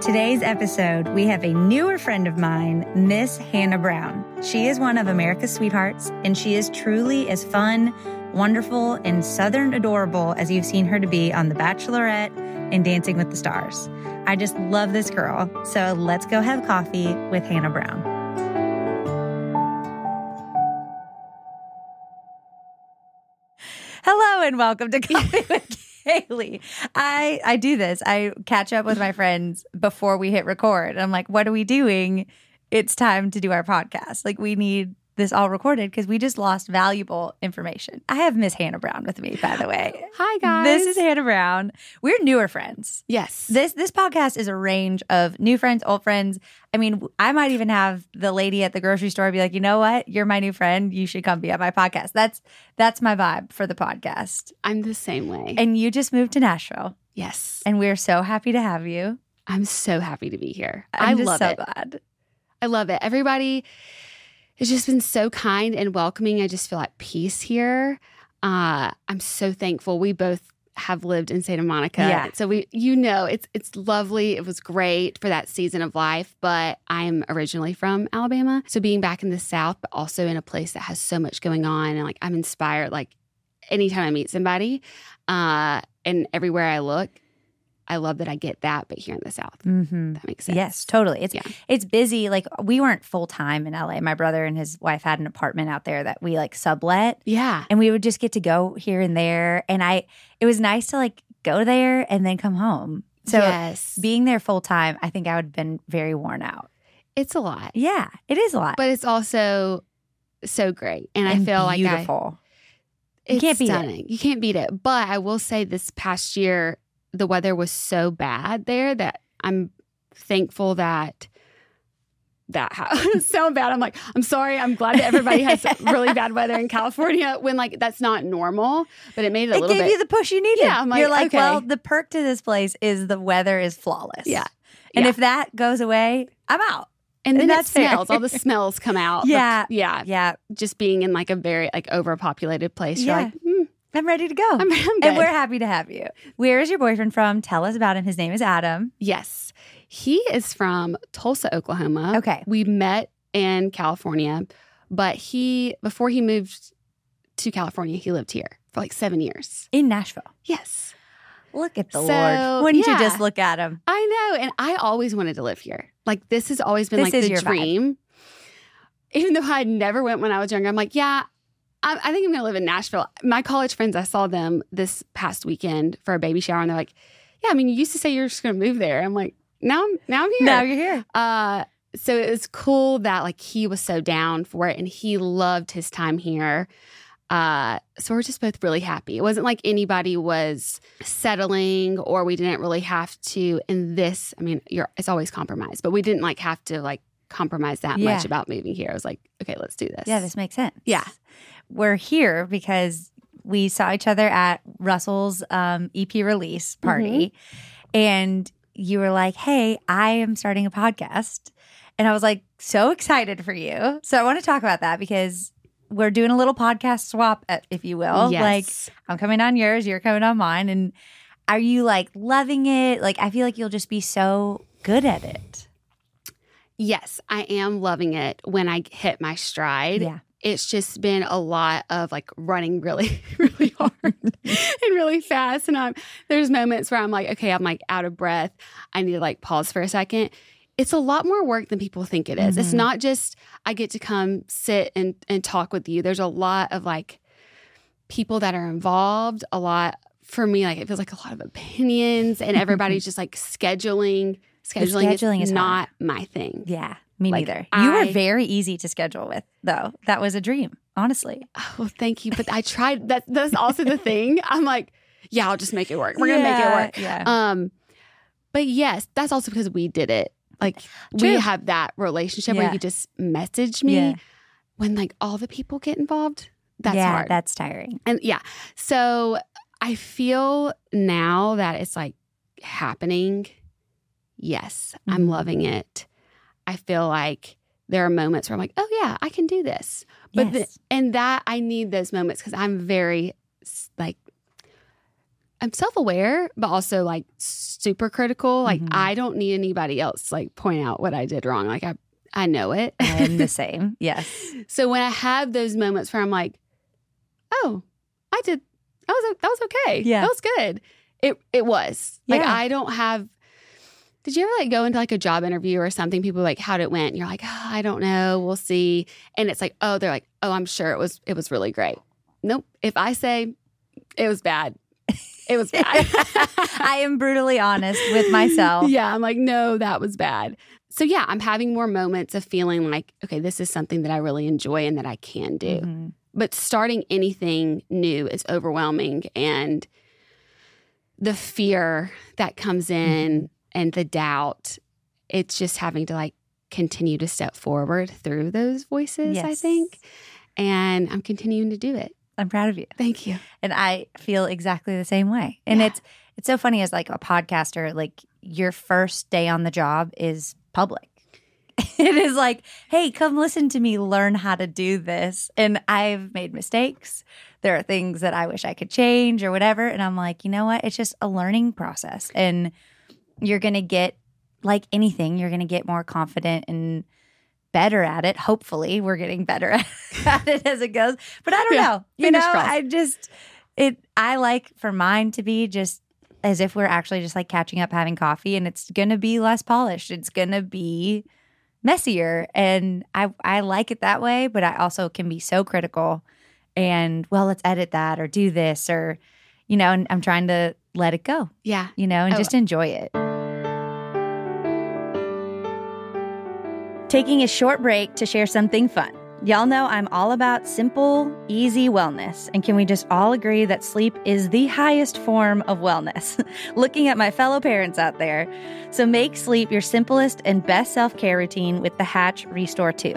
Today's episode, we have a newer friend of mine, Miss Hannah Brown. She is one of America's sweethearts, and she is truly as fun, wonderful, and southern adorable as you've seen her to be on The Bachelorette and Dancing with the Stars. I just love this girl. So let's go have coffee with Hannah Brown. Hello and welcome to Coffee with Kailey. I I do this. I catch up with my friends before we hit record. I'm like, what are we doing? It's time to do our podcast. Like we need this all recorded because we just lost valuable information. I have Miss Hannah Brown with me, by the way. Hi guys. This is Hannah Brown. We're newer friends. yes. This this podcast is a range of new friends, old friends. I mean, I might even have the lady at the grocery store be like, "You know what? You're my new friend. You should come be on my podcast." That's that's my vibe for the podcast. I'm the same way. And you just moved to Nashville, yes. and we're so happy to have you. I'm so happy to be here. I'm I love so it. glad. I love it. Everybody has just been so kind and welcoming. I just feel at peace here. Uh, I'm so thankful. We both have lived in Santa Monica. Yeah. So we you know, it's it's lovely. It was great for that season of life, but I'm originally from Alabama. So being back in the South, but also in a place that has so much going on and like I'm inspired like anytime I meet somebody, uh, and everywhere I look, I love that I get that, but here in the South. Mm-hmm. That makes sense. Yes, totally. It's Yeah. it's busy. Like we weren't full time in LA. My brother and his wife had an apartment out there that we like sublet. Yeah. and we would just get to go here and there and i it was nice to like go there and then come home so yes. being there full time i think i would have been very worn out it's a lot, yeah it is a lot but it's also so great. And, I And feel like I, beautiful You can't beat it. stunning. You can't beat it. But I will say this past year, the weather was so bad there that I'm thankful that that ha- so bad. I'm like, I'm sorry. I'm glad that everybody has really bad weather in California when like that's not normal, but it made it a it little gave bit. you the push you needed Yeah, I'm like, you're like okay. well the perk to this place is the weather is flawless Yeah. and Yeah. if that goes away i'm out and then and it smells. All the smells come out. Yeah. yeah. yeah Just being in like a very like overpopulated place. You're Yeah. like, hmm, i'm ready to go I'm, I'm and we're happy to have you where is your boyfriend from tell us about him his name is adam Yes. He is from Tulsa, Oklahoma. Okay. We met in California, but he, before he moved to California, he lived here for like seven years. in nashville Yes. Look at the So, Lord. Wouldn't you just look at him? I know. And I always wanted to live here. Like, this has always been This like the your vibe. dream. Even though I never went when I was younger, I'm like, yeah, I, I think I'm going to live in Nashville. My college friends, I saw them this past weekend for a baby shower, and they're like, yeah, I mean, you used to say you're just going to move there. I'm like, now I'm, now I'm here. Now you're here. Uh, so it was cool that like he was so down for it and he loved his time here. Uh, so we're just both really happy. It wasn't like anybody was settling or we didn't really have to in this. I mean, you're it's always compromise, but we didn't like have to like compromise that Yeah. much about moving here. I was like, okay, let's do this. Yeah, this makes sense. Yeah. We're here because we saw each other at Russell's um, EP release party. And you were like, hey, I am starting a podcast. And I was like, so excited for you. So I want to talk about that because we're doing a little podcast swap, uh, if you will. Like, I'm coming on yours, you're coming on mine. And are you like loving it? Like, I feel like you'll just be so good at it. Yes, I am loving it when I hit my stride. Yeah. It's just been a lot of like running really, really hard and really fast. And I'm there's moments where I'm like, okay, I'm like out of breath. I need to like pause for a second. It's a lot more work than people think it is. It's Mhm. not just I get to come sit and, and talk with you. There's a lot of like people that are involved, a lot for me, like it feels like a lot of opinions and everybody's just like scheduling. Scheduling, scheduling is, is not my thing. Yeah, me Like, neither. You were very easy to schedule with, though. That was a dream, honestly. Oh, well, thank you. But I tried that that's also the thing. I'm like, yeah, I'll just make it work. We're gonna make it work. Yeah. Um, but yes, that's also because we did it. Like True. we have that relationship where you just message me Yeah. when like all the people get involved. That's yeah, hard. that's tiring. and yeah, so I feel now that it's like happening. Yes, I'm Mhm. loving it. I feel like there are moments where I'm like, oh yeah, I can do this. But the- and that I need those moments because I'm very like I'm self aware, but also like super critical. Like Mhm. I don't need anybody else to, like point out what I did wrong. Like I I know it. I'm the same. Yes. so when I have those moments where I'm like, oh, I did that was that was okay. Yeah. that was good. It it was like I don't have. Did you ever like go into like a job interview or something? People like, how'd it went? And you're like, oh, I don't know. We'll see. And it's like, oh, they're like, oh, I'm sure it was it was really great. Nope. If I say it was bad, it was bad. I am brutally honest with myself. yeah, I'm like, no, that was bad. So yeah, I'm having more moments of feeling like, okay, this is something that I really enjoy and that I can do. Mhm. But starting anything new is overwhelming and the fear that comes in and the doubt, it's just having to like continue to step forward through those voices, I think. And I'm continuing to do it. I'm proud of you. Thank you. And I feel exactly the same way. And Yeah. it's it's so funny as like a podcaster, like your first day on the job is public. it is like, hey, come listen to me learn how to do this. And I've made mistakes. There are things that I wish I could change or whatever. And I'm like, you know what? It's just a learning process. And you're gonna get like anything, you're gonna get more confident and better at it. Hopefully, we're getting better at it as it goes. But I don't Yeah, know. You know, crossed. I just it I like for mine to be just as if we're actually just like catching up having coffee and it's going to be less polished. It's going to be messier and I I like it that way, but I also can be so critical and well, let's edit that or do this or you know, and I'm trying to let it go, Yeah. you know, and Oh. just enjoy it. Taking a short break to share something fun. Y'all know I'm all about simple, easy wellness. And can we just all agree that sleep is the highest form of wellness? Looking at my fellow parents out there. So make sleep your simplest and best self care routine with the Hatch Restore 2.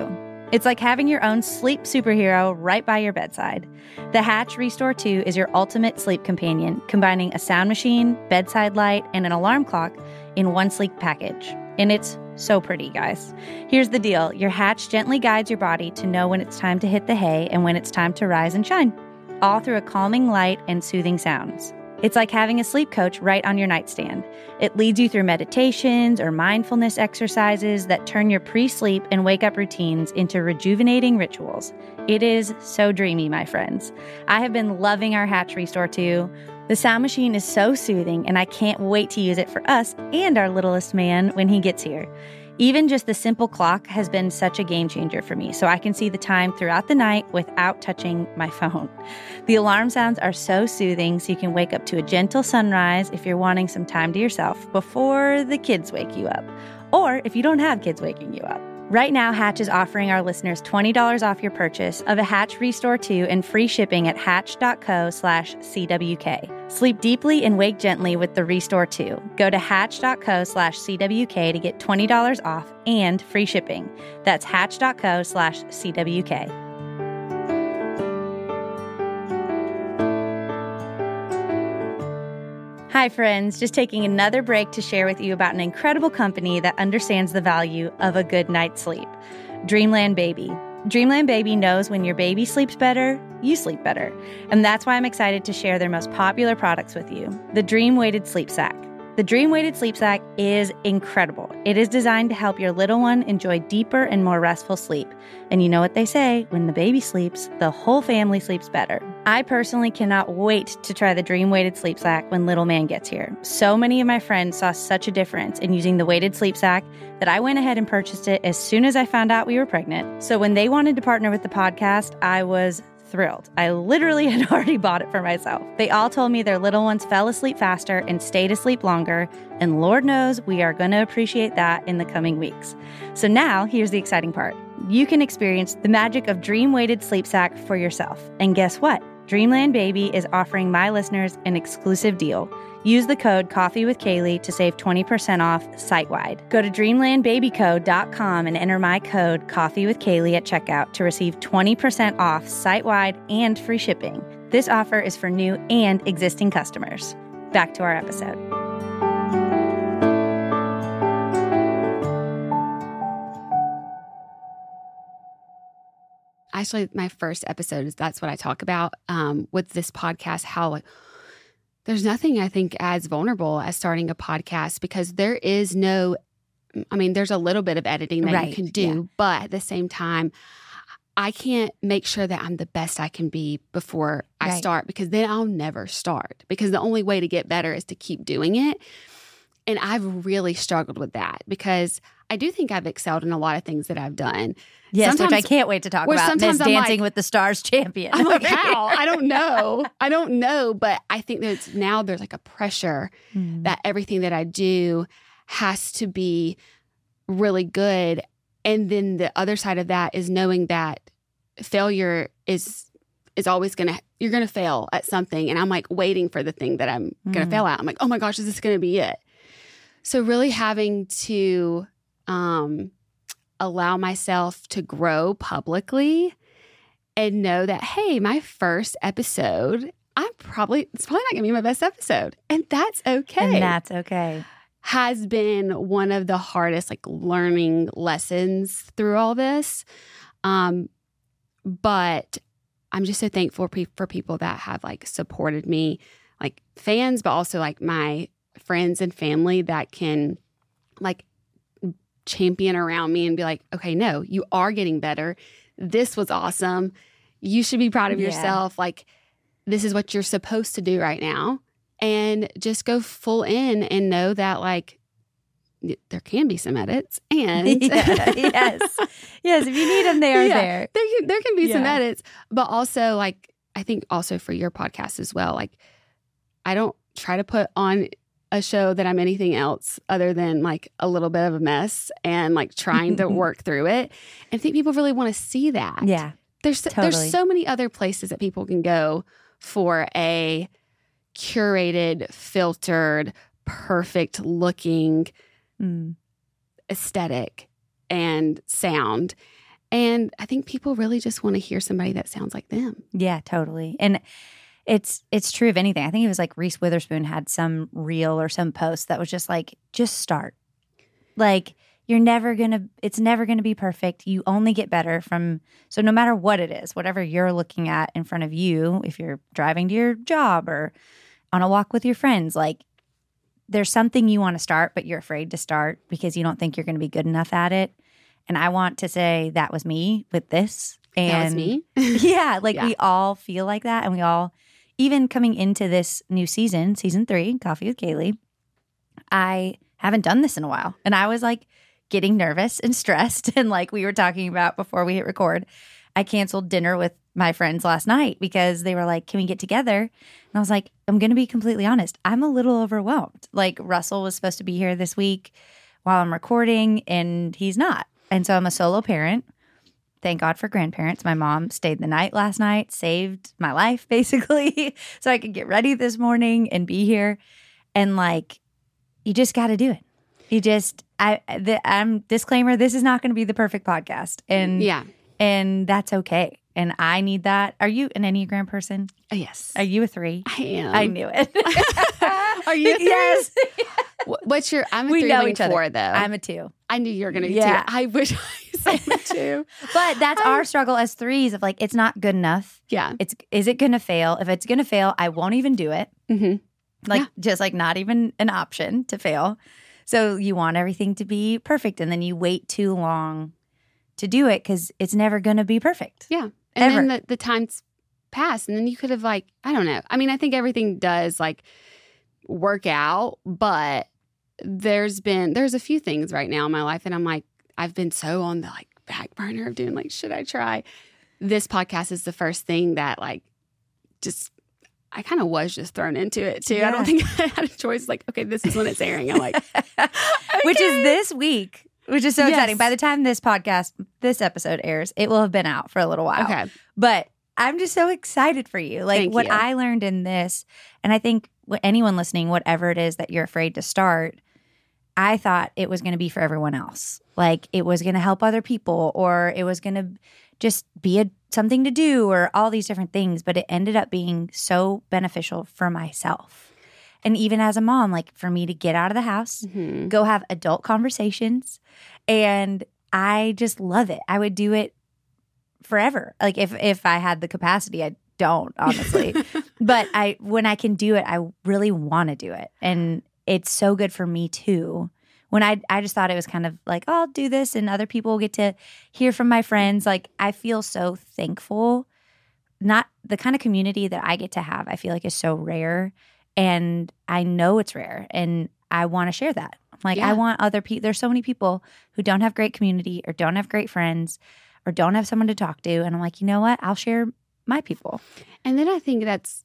It's like having your own sleep superhero right by your bedside. The Hatch Restore 2 is your ultimate sleep companion, combining a sound machine, bedside light, and an alarm clock in one sleek package. And it's so pretty, guys. Here's the deal your hatch gently guides your body to know when it's time to hit the hay and when it's time to rise and shine, all through a calming light and soothing sounds. It's like having a sleep coach right on your nightstand. It leads you through meditations or mindfulness exercises that turn your pre sleep and wake up routines into rejuvenating rituals. It is so dreamy, my friends. I have been loving our Hatch Restore 2. The sound machine is so soothing, and I can't wait to use it for us and our littlest man when he gets here. Even just the simple clock has been such a game changer for me, so I can see the time throughout the night without touching my phone. The alarm sounds are so soothing, so you can wake up to a gentle sunrise if you're wanting some time to yourself before the kids wake you up, or if you don't have kids waking you up. Right now, Hatch is offering our listeners $20 off your purchase of a Hatch Restore 2 and free shipping at hatch.co slash CWK. Sleep deeply and wake gently with the Restore 2. Go to hatch.co slash CWK to get $20 off and free shipping. That's hatch.co slash CWK. Hi, friends. Just taking another break to share with you about an incredible company that understands the value of a good night's sleep Dreamland Baby. Dreamland Baby knows when your baby sleeps better, you sleep better. And that's why I'm excited to share their most popular products with you the Dream Weighted Sleep Sack. The Dream Weighted Sleep Sack is incredible. It is designed to help your little one enjoy deeper and more restful sleep. And you know what they say when the baby sleeps, the whole family sleeps better. I personally cannot wait to try the Dream Weighted Sleep Sack when little man gets here. So many of my friends saw such a difference in using the weighted sleep sack that I went ahead and purchased it as soon as I found out we were pregnant. So when they wanted to partner with the podcast, I was thrilled. I literally had already bought it for myself. They all told me their little ones fell asleep faster and stayed asleep longer, and Lord knows we are going to appreciate that in the coming weeks. So now, here's the exciting part. You can experience the magic of dream weighted sleep sack for yourself. And guess what? Dreamland Baby is offering my listeners an exclusive deal. Use the code Coffee with Kailey to save 20% off site wide. Go to dreamlandbabyco.com and enter my code Coffee with Kailey at checkout to receive 20% off site wide and free shipping. This offer is for new and existing customers. Back to our episode. actually my first episode is that's what I talk about um, with this podcast. How like there's nothing I think as vulnerable as starting a podcast because there is no, I mean, there's a little bit of editing that Right, you can do, yeah. but at the same time, I can't make sure that I'm the best I can be before I start because then I'll never start because the only way to get better is to keep doing it. And I've really struggled with that because I do think I've excelled in a lot of things that I've done. Yes, which I can't wait to talk about. sometimes Miss Dancing like- with the Stars champion. I'm like, how? I don't know. I don't know. But I think that it's now there's like a pressure Mm. that everything that I do has to be really good. And then the other side of that is knowing that failure is is always gonna you're gonna fail at something. And I'm like waiting for the thing that I'm gonna Mhm. fail at. I'm like, oh my gosh, is this gonna be it? So really having to um allow myself to grow publicly and know that, hey, my first episode, I'm probably it's probably not gonna be my best episode. And that's okay And that's okay. has been one of the hardest like learning lessons through all this um but i'm just so thankful pe- for people that have like supported me like fans but also like my friends and family that can like champion around me and be like okay no you are getting better this was awesome you should be proud of Yeah. yourself like this is what you're supposed to do right now and just go full in and know that like there can be some edits and Yeah, yes, yes. If you need them, they are Yeah. there. there can, there can be some edits but also like i think also for your podcast as well like i don't try to put on a show that i'm anything else other than like a little bit of a mess and like trying to work through it and i think people really want to see that Yeah, there's so, Totally. there's so many other places that people can go for a curated, filtered, perfect looking Mm. aesthetic and sound. And I think people really just want to hear somebody that sounds like them. yeah, totally. And it's it's true of anything. I think it was like Reese Witherspoon had some reel or some post that was just like, just start. Like you're never gonna. It's never gonna be perfect. You only get better from. So no matter what it is, whatever you're looking at in front of you, if you're driving to your job or on a walk with your friends, like there's something you want to start, but you're afraid to start because you don't think you're going to be good enough at it. And I want to say that was me with this. And that was me. yeah, like Yeah. we all feel like that. And we all, even coming into this new season, season three, Coffee with Kailey, I haven't done this in a while. And I was like getting nervous and stressed. And like we were talking about before we hit record, I canceled dinner with my friends last night because they were like, Can we get together? And I was like, I'm going to be completely honest. I'm a little overwhelmed. Like Russell was supposed to be here this week while I'm recording, and he's not. And so I'm a solo parent thank God for grandparents. My mom stayed the night last night, saved my life basically, so I could get ready this morning and be here. And like, you just got to do it. You just, I, the, I'm disclaimer. This is not going to be the perfect podcast, and yeah. and that's okay. And I need that. Are you an Enneagram person? Oh, yes. Are you a three? I am. I knew it. Are you a three? Yes. What's your? I'm a We three know each other. four though. I'm a two. I knew you were gonna be Yeah. two. I wish I was a two. But that's our struggle as threes of like, it's not good enough. Yeah. It's is it going to fail? If it's going to fail, I won't even do it. hmm like Yeah. just like not even an option to fail. So you want everything to be perfect and then you wait too long to do it cuz it's never going to be perfect. Yeah. And Ever. then the, the times pass, and then you could have like I don't know. I mean, I think everything does like work out, but there's been there's a few things right now in my life that I'm like I've been so on the like back burner of doing like should I try? This podcast is the first thing that like just I kind of was just thrown into it too. I don't think I had a choice. Like, okay, this is when it's airing. I'm like, Which is this week, which is so Yes. exciting. By the time this podcast this episode airs, it will have been out for a little while. okay, But I'm just so excited for you. Like Thank what you. I learned in this, and I think what anyone listening, whatever it is that you're afraid to start, I thought it was going to be for everyone else. Like it was going to help other people, or it was going to just be a something to do, or all these different things. But it ended up being so beneficial for myself, and even as a mom, like for me to get out of the house, Mhm. go have adult conversations and i just love it i would do it forever like if if i had the capacity i don't honestly but I when I can do it, I really want to do it. And it's so good for me too. When I I just thought it was kind of like, oh, I'll do this and other people will get to hear from my friends. Like I feel so thankful. Not the kind of community that I get to have, I feel like is so rare. And I know it's rare and I want to share that. Like Yeah. I want other people there's so many people who don't have great community or don't have great friends or don't have someone to talk to. And I'm like, you know what? I'll share my people. And then I think that's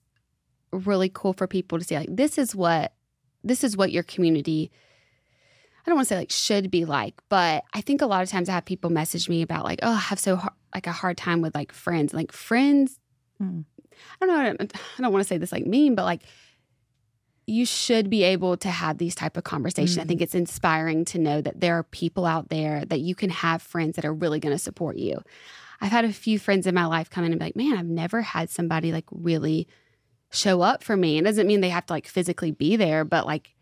really cool for people to see like this is what this is what your community I don't want to say like should be like, but I think a lot of times I have people message me about like, oh, I have so hard, like a hard time with like friends. Like friends, Mm. I don't know. I don't want to say this like mean, but like you should be able to have these type of conversations. I Mm. think it's inspiring to know that there are people out there that you can have friends that are really going to support you. I've had a few friends in my life come in and be like, man, I've never had somebody like really show up for me. It doesn't mean they have to like physically be there, but like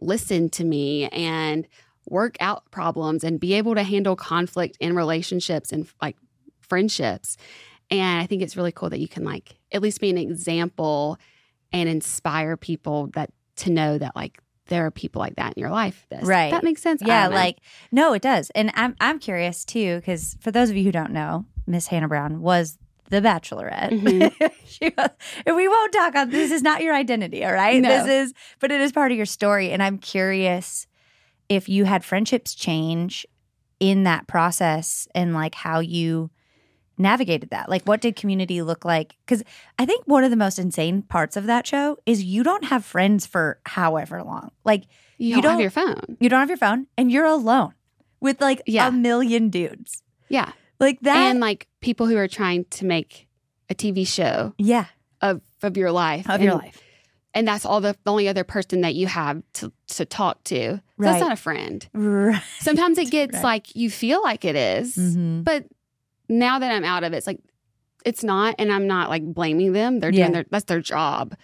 listen to me and work out problems and be able to handle conflict in relationships and like friendships. And I think it's really cool that you can like at least be an example and inspire people that to know that like there are people like that in your life. Does Right. that makes sense? Yeah, like no, it does. And I'm I'm curious too because for those of you who don't know, Miss Hannah Brown was the Bachelorette. Mhm. she was, and we won't talk on this. Is not your identity, all right? No. This is, but it is part of your story. And I'm curious if you had friendships change in that process and like how you navigated that. Like, what did community look like? Because I think one of the most insane parts of that show is you don't have friends for however long. Like, you, you don't, don't- have your phone. you don't have your phone and you're alone with like Yeah. a million dudes. Yeah. Like that. and like people who are trying to make a TV show yeah, of of your life of your life. and that's all the, the only other person that you have to to talk to. Right. That's not a friend. Right. Sometimes it gets Right. like you feel like it is, Mhm. but now that I'm out of it, it's like it's not, and I'm not like blaming them. They're Yeah. doing their that's their job.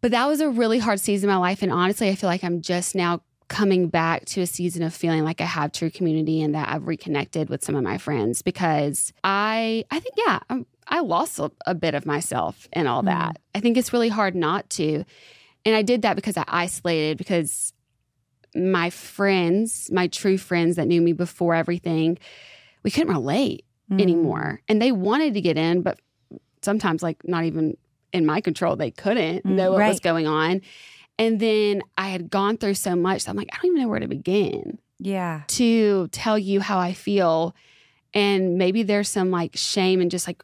But that was a really hard season of my life, and honestly, I feel like I'm just now coming back to a season of feeling like I have true community and that I've reconnected with some of my friends because I I think yeah I'm, I lost a, a bit of myself and all Mm. that. I think it's really hard not to, and I did that because I isolated because my friends, my true friends that knew me before everything, we couldn't relate Mm. anymore. And they wanted to get in, but sometimes, like, not even in my control, they couldn't Mm, know what was going on. And then I had gone through so much, so I'm like, I don't even know where to begin Yeah. to tell you how I feel. And maybe there's some like shame and just like,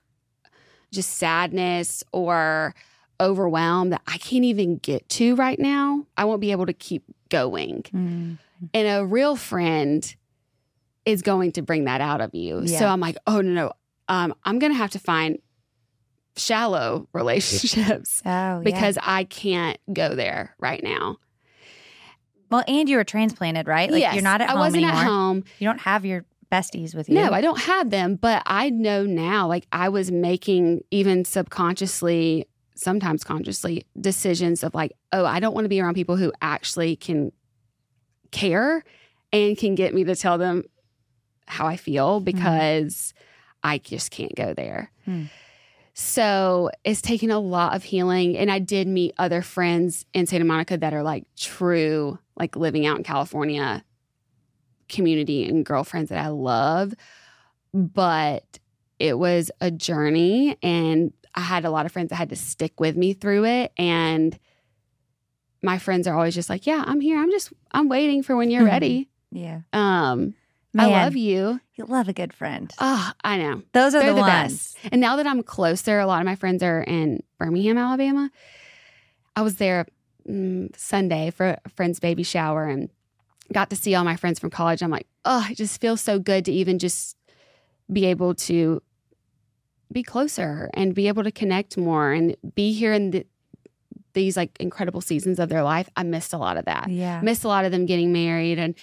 just sadness or overwhelm that I can't even get to right now. I won't be able to keep going. Mm. And a real friend is going to bring that out of you. Yeah. So I'm like, oh no, no. Um, I'm gonna have to find shallow relationships Oh, yeah. because I can't go there right now. well, and you were transplanted, right? Like yes, you're not at I home wasn't anymore. at home. You don't have your besties with you. No, I don't have them, but I know now, like I was making even subconsciously, sometimes consciously, decisions of like, oh, I don't want to be around people who actually can care and can get me to tell them how I feel because I just can't go there. Hmm. So it's taken a lot of healing. And I did meet other friends in Santa Monica that are like true, like living out in California community and girlfriends that I love. But it was a journey and I had a lot of friends that had to stick with me through it. And my friends are always just like, Yeah, I'm here. I'm just I'm waiting for when you're Mhm. ready. Yeah. Um Man, I love you. You love a good friend. Oh, I know. Those are They're the, the, best. And now that I'm closer, a lot of my friends are in Birmingham, Alabama. I was there mm, Sunday for a friend's baby shower and got to see all my friends from college. I'm like, oh, it just feels so good to even just be able to be closer and be able to connect more and be here in the, these like incredible seasons of their life. I missed a lot of that Yeah. missed a lot of them getting married and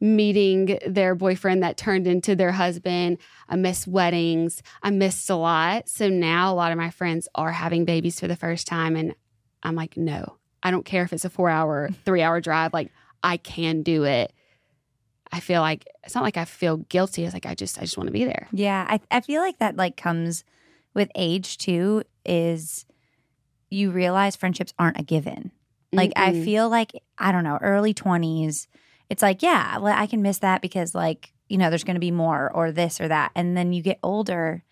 meeting their boyfriend that turned into their husband. I missed weddings. I missed a lot. So now a lot of my friends are having babies for the first time. And I'm like, no, I don't care if it's a four hour, three hour drive. Like, I can do it. I feel like it's not like I feel guilty. It's like I just I just want to be there. Yeah, I I feel like that like comes with age too is you realize friendships aren't a given. Like I Mm-mm. feel like I don't know, early 20s, it's like, yeah, well, I can miss that because like, you know, there's going to be more or this or that. And then you get older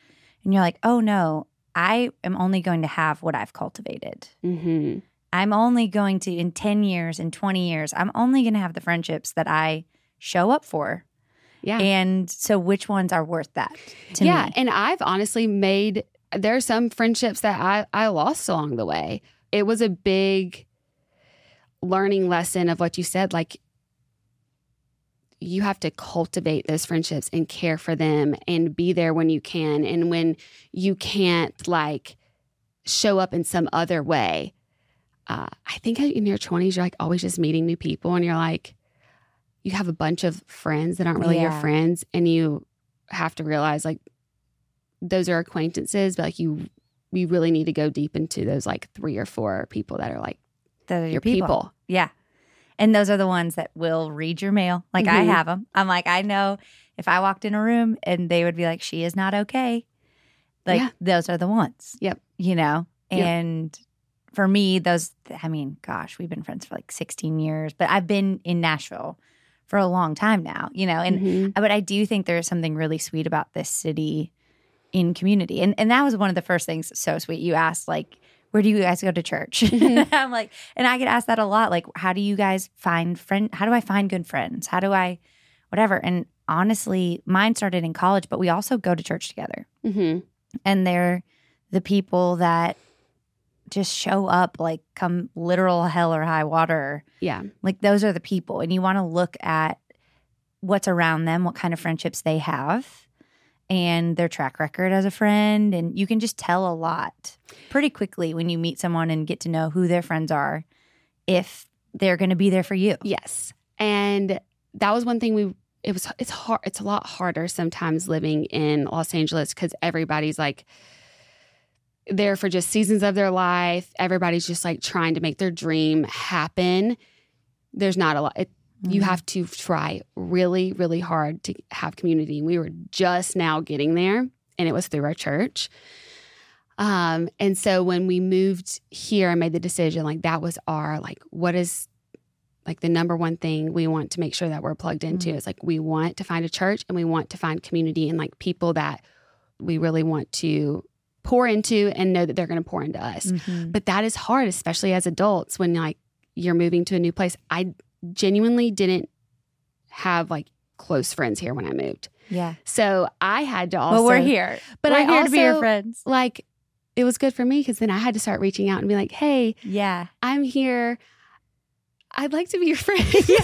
and you're like, "Oh no, I am only going to have what I've cultivated. Mhm. I'm only going to in 10 years in 20 years, I'm only going to have the friendships that I show up for. Yeah. And so which ones are worth that to yeah. me? Yeah. And I've honestly made, there are some friendships that I, I lost along the way. It was a big learning lesson of what you said. Like, you have to cultivate those friendships and care for them and be there when you can. And when you can't, like, show up in some other way. Uh, I think in your 20s, you're like always just meeting new people and you're like, you have a bunch of friends that aren't really your friends. And you have to realize, like, those are acquaintances, but like, you, you really need to go deep into those like three or four people that are like Those are your your people. people. Yeah. And those are the ones that will read your mail. Like I Mhm. have them. I'm like, I know if I walked in a room and they would be like, she is not okay. Like Yeah. those are the ones. Yep. You know? Yep. And for me, those, I mean, gosh, we've been friends for like 16 years, but I've been in Nashville for a long time now, you know? And Mhm. but I do think there is something really sweet about this city in community. And and that was one of the first things so sweet. You asked like, where do you guys go to church? Mhm. I'm like, and I get asked that a lot. Like, how do you guys find friend how do I find good friends? How do I whatever? And honestly, mine started in college, but we also go to church together. Mhm. And they're the people that just show up like come literal hell or high water yeah. like those are the people, and you want to look at what's around them, what kind of friendships they have, and their track record as a friend. And you can just tell a lot pretty quickly when you meet someone and get to know who their friends are if they're going to be there for you. Yes. And that was one thing we it was it's hard it's a lot harder sometimes living in Los Angeles cuz everybody's like there for just seasons of their life. Everybody's just like trying to make their dream happen. There's not a lot it, you Mhm. have to try really really hard to have community. We were just now getting there and it was through our church. Um and so when we moved here and made the decision like that was our like what is like the number one thing we want to make sure that we're plugged into is like we want to find a church and we want to find community and like people that we really want to pour into and know that they're going to pour into us. Mhm. But that is hard, especially as adults when like you're moving to a new place. I genuinely didn't have like close friends here when I moved. Yeah. So I had to also well, we're here. But we're I here to be your friends. like it was good for me because then I had to start reaching out and be like, "Hey, Yeah. I'm here. I'd like to be your friend." yeah.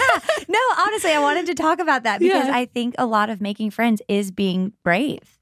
No, honestly, I wanted to talk about that because Yeah. I think a lot of making friends is being brave.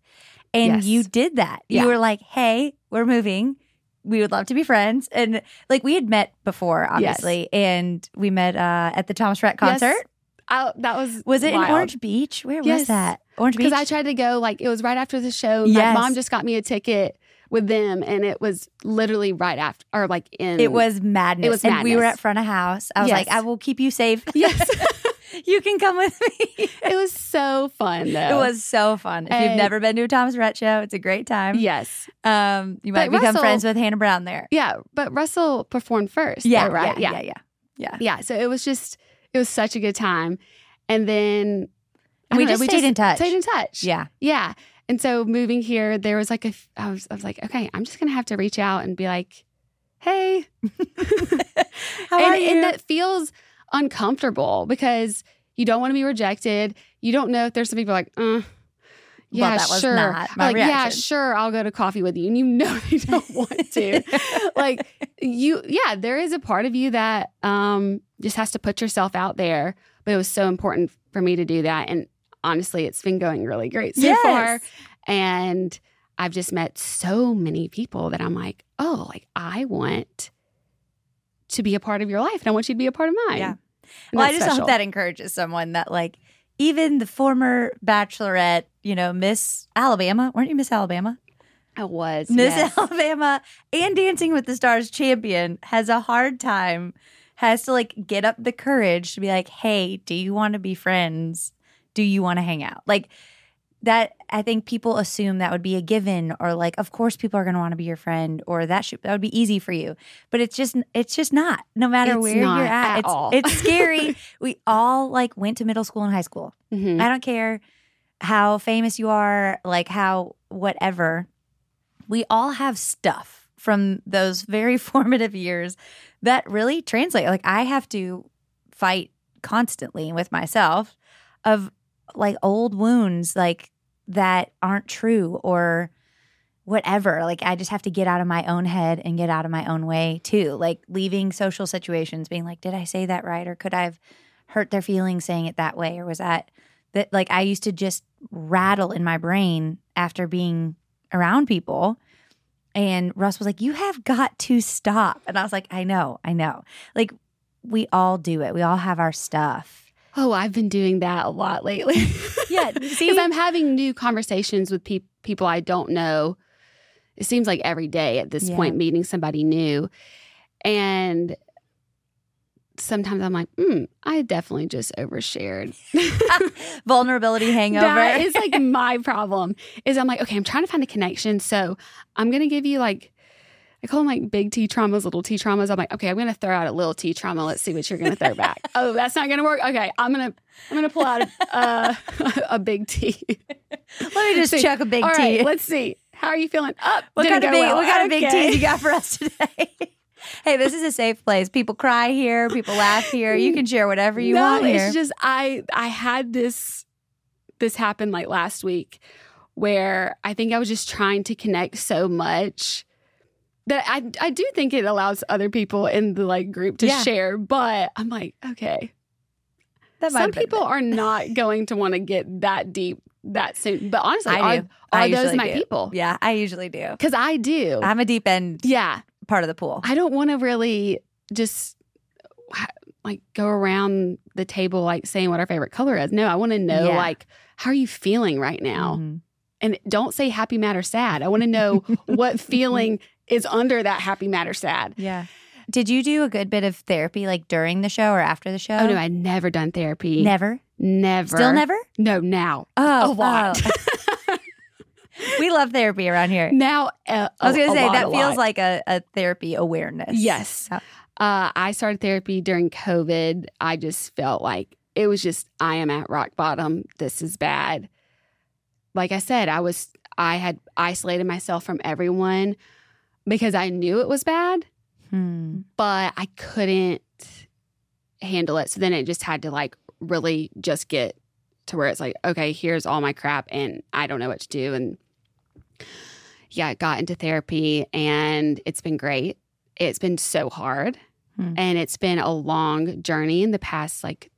And Yes. you did that. You were like, hey, we're moving. We would love to be friends. And like we had met before, obviously. And we met uh, at the Thomas Rhett Yes. concert. I, that was Was it in. Orange Beach? Where Yes. was that? Orange Beach? Because I tried to go like it was right after the show. Yes. My mom just got me a ticket with them, and it was literally right after, or like in it was madness. It was And we were at front of house. I was Yes. like, I will keep you safe. Yes, you can come with me. it was so fun though. It was so fun. If you've never been to a Thomas Rhett show, it's a great time. yes, Um, you might But become Russell- friends with Hannah Brown there. yeah. But Russell performed first. Yeah, though, right. Yeah, yeah, yeah. yeah. yeah. So it was just it was such a good time, and then We don't know, just stayed in touch. Stayed in touch. Yeah. Yeah. And so moving here, there was like a, I was, I was like, okay, I'm just gonna have to reach out and be like, hey, How and, are you? and that feels uncomfortable because you don't want to be rejected. You don't know if there's some people like, uh, yeah, that was sure. like, yeah, sure, I'll go to coffee with you. And you know you don't want to. like you, yeah, there is a part of you that um, just has to put yourself out there. But it was so important for me to do that. And honestly, it's been going really great so Yes. far. And I've just met so many people that I'm like, oh, like I want to be a part of your life and I want you to be a part of mine. Yeah. And well, I just special. hope that encourages someone that like even the former bachelorette, you know, Miss Alabama, weren't you Miss Alabama? I was. Miss yes. Alabama and Dancing with the Stars champion has a hard time, has to like get up the courage to be like, hey, do you want to be friends? Do you want to hang out? Like, that I think people assume that would be a given or like of course people are going to want to be your friend or that should that would be easy for you. But it's just it's just not. No matter It's where you're at, at it's all. it's scary. we all like went to middle school and high school. Mhm. I don't care how famous you are, like how whatever. We all have stuff from those very formative years that really translate. Like I have to fight constantly with myself of like old wounds like that aren't true or whatever. Like I just have to get out of my own head and get out of my own way too. Like leaving social situations being like, did I say that right or could I have hurt their feelings saying it that way or was that that like I used to just rattle in my brain after being around people. And Russ was like, You have got to stop. And I was like, I know, I know. Like, we all do it. We all have our stuff. Oh, I've been doing that a lot lately. Yeah, because I'm having new conversations with peop people I don't know. It seems like every day at this Yeah. point, meeting somebody new, and sometimes I'm like, hmm, I definitely just overshared. Vulnerability hangover. That is like my problem. Is I'm like, okay, I'm trying to find a connection, so I'm gonna give you like. I call them like big T traumas, little T traumas. I'm like, okay, I'm gonna throw out a little T trauma. Let's see what you're gonna throw back. oh, that's not gonna work. Okay, I'm gonna I'm gonna pull out a, uh, a big T. Let me just See, chuck a big All tea. right, let's see. How are you feeling? Up. what Didn't kind of big well. what kind of big teas you got for us today? hey, this is a safe place. People cry here, people laugh here. You can share whatever you no, want here. it's just I I had this this happen like last week where I think I was just trying to connect so much that I I do think it allows other people in the like group to Yeah. share, but I'm like, okay. that Some people are not going to want to get that deep that soon. But honestly, I are, are I those my do. people? Yeah, I usually do. Because I do. I'm a deep end yeah. part of the pool. I don't want to really just like go around the table like saying what our favorite color is. No, I want to know Yeah. like how are you feeling right now? Mhm. And don't say happy, mad, or sad. I want to know what feeling is under that happy, mad, or sad. Yeah. Did you do a good bit of therapy like during the show or after the show? Oh no, I'd never done therapy. never. Never. Still never? No, now. Oh, a lot. oh. we love therapy around here. now, uh, I was going to say lot, that feels lot. like a, a therapy awareness. Yes. Oh. Uh, I started therapy during COVID. I just felt like it was just, I am at rock bottom. This is bad. Like I said, I was, I had isolated myself from everyone because I knew it was bad, Hmm. but I couldn't handle it. So then it just had to like really just get to where it's like, okay, here's all my crap and I don't know what to do. And yeah, I got into therapy and it's been great. It's been so hard. Hmm. And it's been a long journey in the past like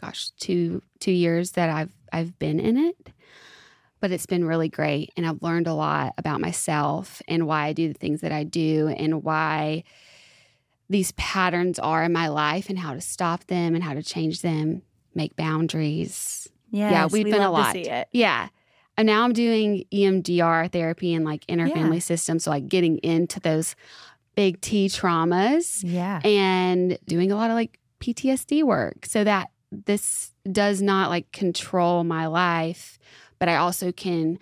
gosh, two two years that I've I've been in it. But it's been really great and I've learned a lot about myself and why I do the things that I do and why these patterns are in my life and how to stop them and how to change them, make boundaries. Yes, yeah, we've we been a lot. Yeah. And now I'm doing EMDR therapy and like inner Yeah. family systems. So like getting into those big T traumas Yeah. and doing a lot of like PTSD work so that this does not like control my life, but I also can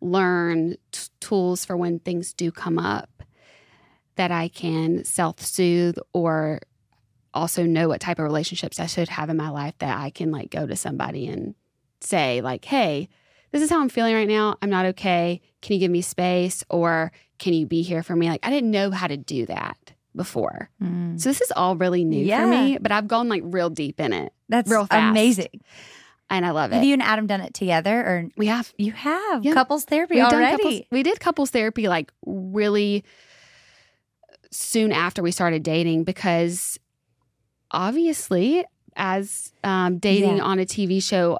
learn t- tools for when things do come up that I can self soothe or also know what type of relationships I should have in my life that I can like go to somebody and say, like, hey, this is how I'm feeling right now. I'm not okay. Can you give me space or can you be here for me? Like, I didn't know how to do that before. Mm. So this is all really new Yeah. for me, but I've gone like real deep in it That's real fast. amazing. And I love it. Have you and Adam done it together or we have you have Yeah. couples therapy We've already? couples, we did couples therapy like really soon after we started dating because obviously as um, dating Yeah. on a TV show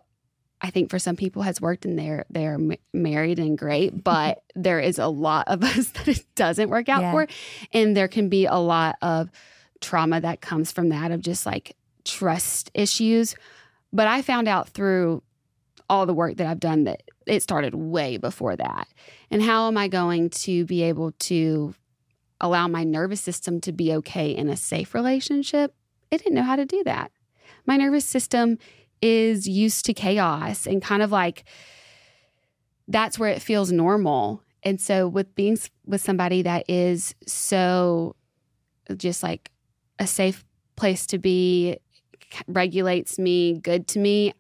I think for some people has worked and they're they're ma- married and great but there is a lot of us that it doesn't work out Yeah. for and there can be a lot of trauma that comes from that of just like trust issues but I found out through all the work that I've done that it started way before that. And how am I going to be able to allow my nervous system to be okay in a safe relationship? I didn't know how to do that. My nervous system is used to chaos and kind of like that's where it feels normal. And so with being with somebody that is so just like a safe place to be, regulates me, good to me,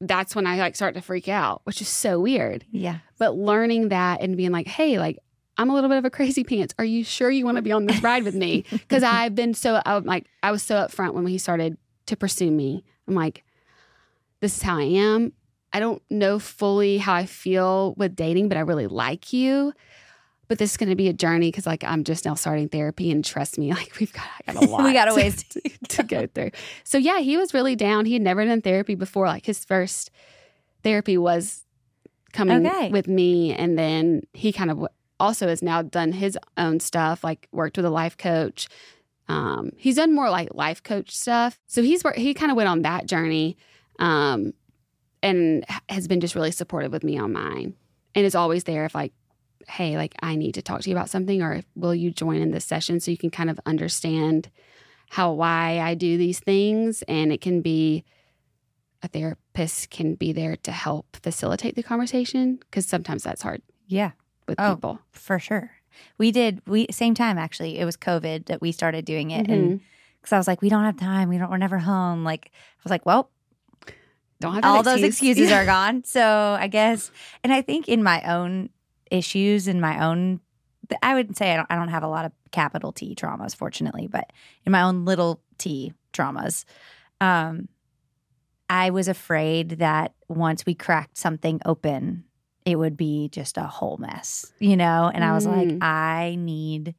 that's when I like start to freak out, which is so weird. Yeah. But learning that and being like, hey, like I'm a little bit of a crazy pants. Are you sure you want to be on this ride with me? Because I've been so I'm like I was so upfront when he started to pursue me. I'm like, this is how I am. I don't know fully how I feel with dating, but I really like you. But this is going to be a journey because like I'm just now starting therapy, and trust me, like we've got, I got a lot. We got a to- ways to, to go through. So yeah, he was really down. He had never done therapy before. Like his first therapy was coming Okay. with me, and then he kind of also has now done his own stuff. Like worked with a life coach. Um, he's done more like life coach stuff. So he's he kind of went on that journey, um, and has been just really supportive with me on mine, and is always there if like. Hey, like I need to talk to you about something, or will you join in this session so you can kind of understand how why I do these things and it can be a therapist can be there to help facilitate the conversation because sometimes that's hard Yeah. with Oh. people. For sure. We did we same time actually. It was COVID that we started doing it and Mhm. cuz I was like we don't have time. We don't we're never home. Like I was like, well, Don't have all those excuses Yeah. are gone. So, I guess and I think in my own issues in my own I would say I don't I don't have a lot of capital T traumas fortunately, but in my own little T traumas um I was afraid that once we cracked something open, it would be just a whole mess, you know? And I was like, Mm. I need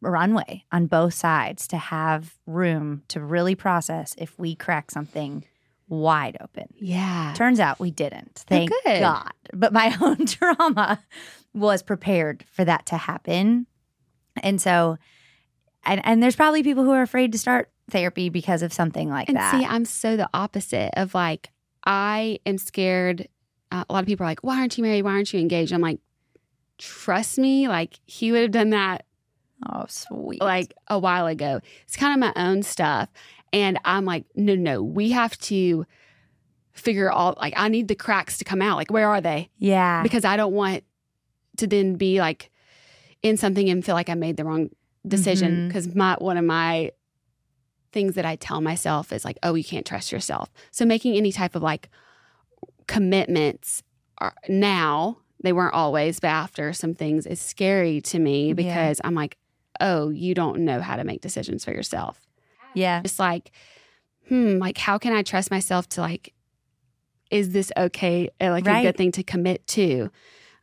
runway on both sides to have room to really process if we crack something wide open. Yeah. Turns out we didn't. Thank. God. But my own trauma was prepared for that to happen. And so and and there's probably people who are afraid to start therapy because of something like And that. see, I'm so the opposite of like, I am scared. Uh, a lot of people are like, why aren't you married? Why aren't you engaged? I'm like, trust me, like he would have done that oh, sweet. like a while ago. It's kind of my own stuff. And I'm like, no, no, we have to figure all like I need the cracks to come out. Like, where are they? yeah. Because I don't want to then be like in something and feel like I made the wrong decision. Mm-hmm. Because my one of my things that I tell myself is like, oh, you can't trust yourself. So making any type of like commitments are now, they weren't always, but after some things is scary to me Yeah. because I'm like, oh, you don't know how to make decisions for yourself. Yeah. Just like, hmm, like how can I trust myself to like, is this okay? uh, Like a good thing to commit to.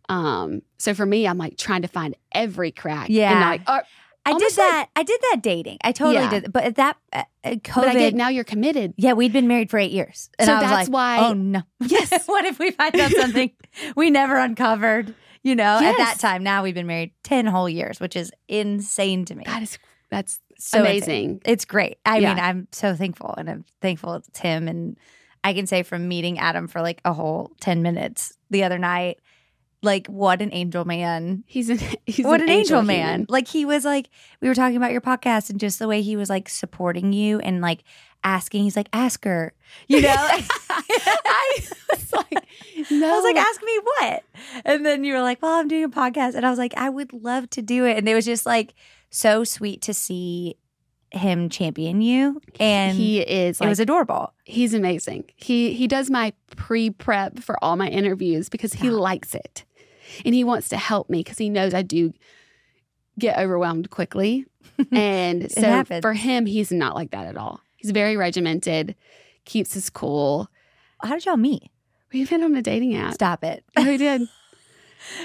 Um, so for me, I'm like trying to find every crack. Yeah. not like, oh, I did almost like- that. I did that dating. I totally Yeah. did. But at that uh, uh, COVID, but I get now you're committed. yeah, we'd been married for eight years, and So I was that's like, why- oh no, Yes. what if we find out something we never uncovered? You know, at that time, now we've been married ten whole years, which is insane to me. That is, that's so amazing. It's great. I Yeah. mean, I'm so thankful, and I'm thankful it's him. And I can say from meeting Adam for like a whole ten minutes the other night, like what an angel man He's an, he's what an, angel, man. human. Like he was like we were talking about your podcast and just the way he was like supporting you and like asking. He's like, ask her, you know. I was like, no. I was like, ask me what? And then you were like, well, I'm doing a podcast, and I was like, I would love to do it. And it was just like so sweet to see him champion you, and he is it like was adorable. he's amazing. He he does my pre prep for all my interviews because he Stop. likes it, and he wants to help me because he knows I do get overwhelmed quickly, and so happens. for him, he's not like that at all. He's very regimented, keeps his cool. How did y'all meet? We've been on a dating app. Stop it, We did.